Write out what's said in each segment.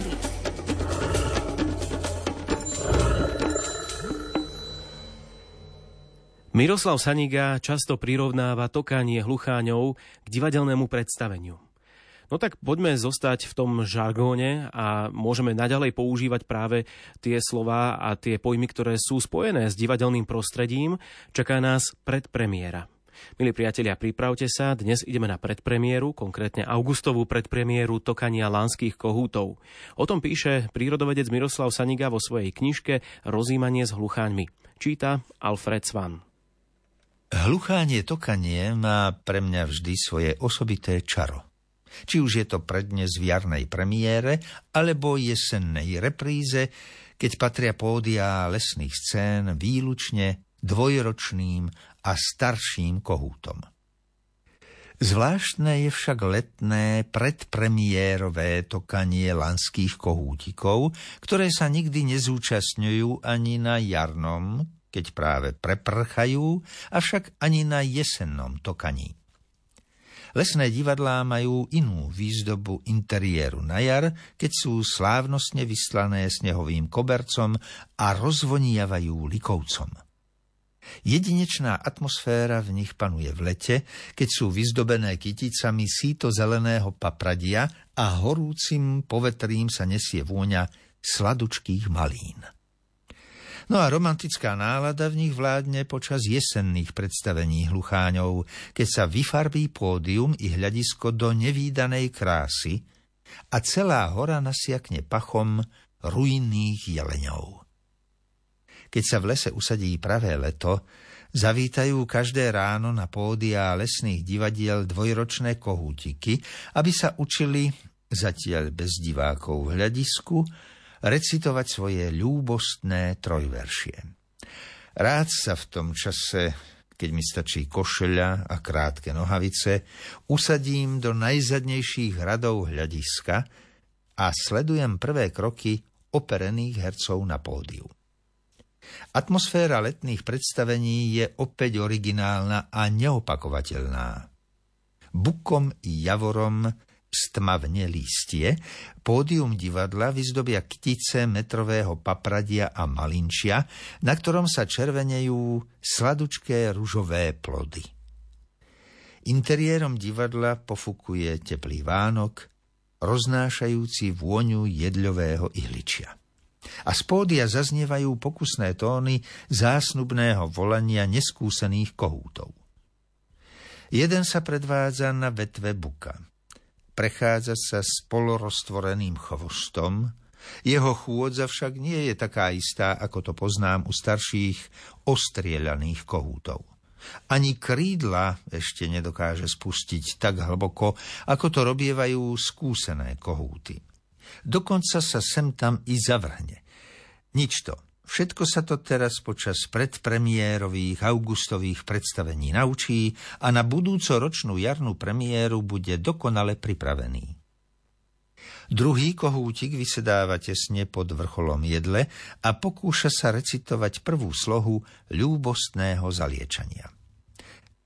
prírody. Miroslav Saniga často prirovnáva tokanie hlucháňov k divadelnému predstaveniu. No tak poďme zostať v tom žargóne a môžeme naďalej používať práve tie slova a tie pojmy, ktoré sú spojené s divadelným prostredím. Čaká nás predpremiéra. Milí priatelia, pripravte sa, dnes ideme na predpremiéru, konkrétne augustovú predpremiéru tokania lánskych kohútov. O tom píše prírodovedec Miroslav Saniga vo svojej knižke Rozímanie s hlucháňmi. Číta Alfred Svan. Hluchánie tokanie má pre mňa vždy svoje osobité čaro. Či už je to prednes v jarnej premiére, alebo jesennej repríze, keď patria pódia lesných scén výlučne dvojročným a starším kohútom. Zvláštne je však letné predpremiérové tokanie lanských kohútikov, ktoré sa nikdy nezúčastňujú ani na jarnom, keď práve preprchajú, avšak ani na jesennom tokaní. Lesné divadlá majú inú výzdobu interiéru na jar, keď sú slávnostne vyslané snehovým kobercom a rozvoniavajú likovcom. Jedinečná atmosféra v nich panuje v lete, keď sú vyzdobené kyticami síto zeleného papradia a horúcim povetrím sa nesie vôňa sladučkých malín. No a romantická nálada v nich vládne počas jesenných predstavení hlucháňov, keď sa vyfarbí pódium i hľadisko do nevýdanej krásy a celá hora nasiakne pachom ruinných jeleňov. Keď sa v lese usadí pravé leto, zavítajú každé ráno na pódia lesných divadiel dvojročné kohútiky, aby sa učili, zatiaľ bez divákov v hľadisku, recitovať svoje ľúbostné trojveršie. Rád sa v tom čase, keď mi stačí košeľa a krátke nohavice, usadím do najzadnejších radov hľadiska a sledujem prvé kroky operených hercov na pódiu. Atmosféra letných predstavení je opäť originálna a neopakovateľná. Bukom i javorom stmavne lístie, pódium divadla vyzdobia ktice metrového papradia a malinčia, na ktorom sa červenejú sladučké ružové plody. Interiérom divadla pofukuje teplý vánok, roznášajúci vôňu jedľového ihličia. A z pódia zaznievajú pokusné tóny zásnubného volania neskúsených kohútov. Jeden sa predvádza na vetve buka – prechádza sa s poloroztvoreným chvostom, jeho chôdza však nie je taká istá, ako to poznám u starších ostrieľaných kohútov. Ani krídla ešte nedokáže spustiť tak hlboko, ako to robievajú skúsené kohúty. Dokonca sa sem tam i zavrhne. Nič to. Všetko sa to teraz počas predpremiérových augustových predstavení naučí a na budúco ročnú jarnú premiéru bude dokonale pripravený. Druhý kohútik vysedáva tesne pod vrcholom jedle a pokúša sa recitovať prvú slohu ľúbostného zaliečania.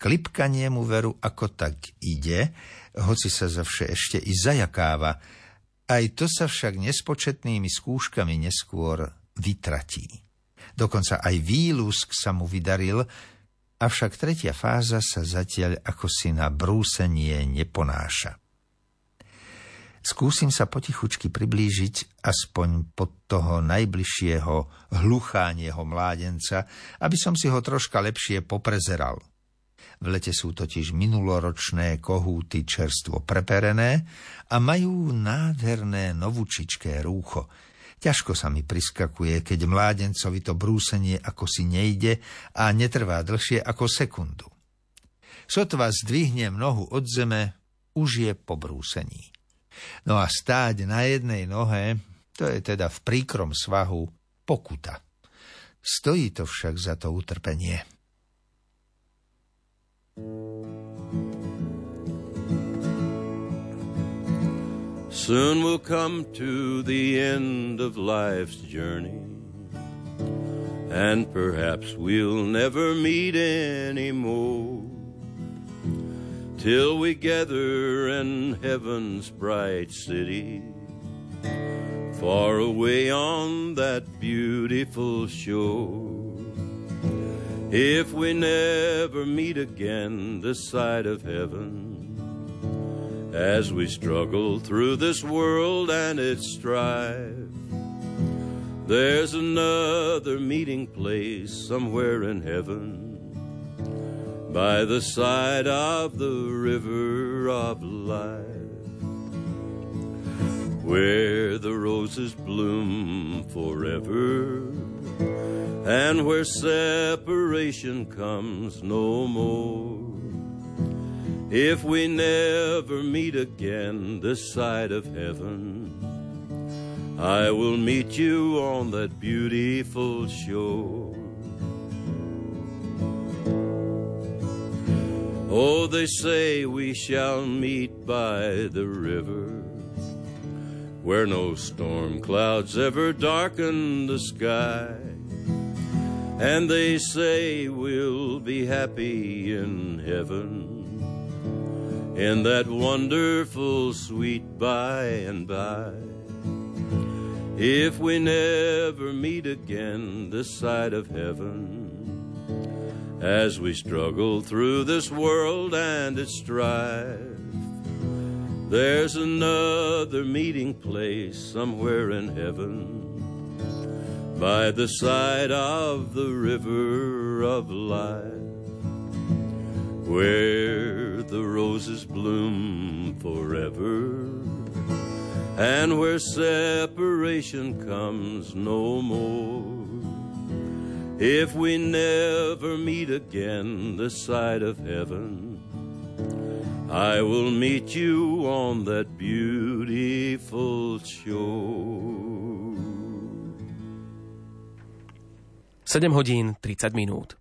Klipkanie mu veru ako tak ide, hoci sa zavše ešte i zajakáva, aj to sa však nespočetnými skúškami neskôr vytratí. Dokonca aj výlusk sa mu vydaril, avšak tretia fáza sa zatiaľ ako si na brúsenie neponáša. Skúsim sa potichučky priblížiť aspoň pod toho najbližšieho hluchánieho mládenca, aby som si ho troška lepšie poprezeral. V lete sú totiž minuloročné kohúty čerstvo preperené a majú nádherné novúčičké rúcho, Ťažko sa mi priskakuje, keď mládencovi to brúsenie ako si nejde a netrvá dlhšie ako sekundu. Sotva zdvihnem nohu od zeme, už je po brúsení. No a stáť na jednej nohe, to je teda v príkrom svahu pokuta. Stojí to však za to utrpenie. Soon we'll come to the end of life's journey, and perhaps we'll never meet anymore. Till we gather in heaven's bright city far away on that beautiful shore. If we never meet again this side of heaven, as we struggle through this world and its strife, there's another meeting place somewhere in heaven by the side of the river of life where the roses bloom forever and where separation comes no more. If we never meet again this side of heaven, I will meet you on that beautiful shore. Oh, they say we shall meet by the river where no storm clouds ever darken the sky. And they say we'll be happy in heaven, in that wonderful sweet by and by. If we never meet again this side of heaven, as we struggle through this world and its strife, there's another meeting place somewhere in heaven by the side of the river of life, where the roses bloom forever, and where separation comes no more. If we never meet again this side of heaven, I will meet you on that beautiful shore. 7 hodín 30 minút.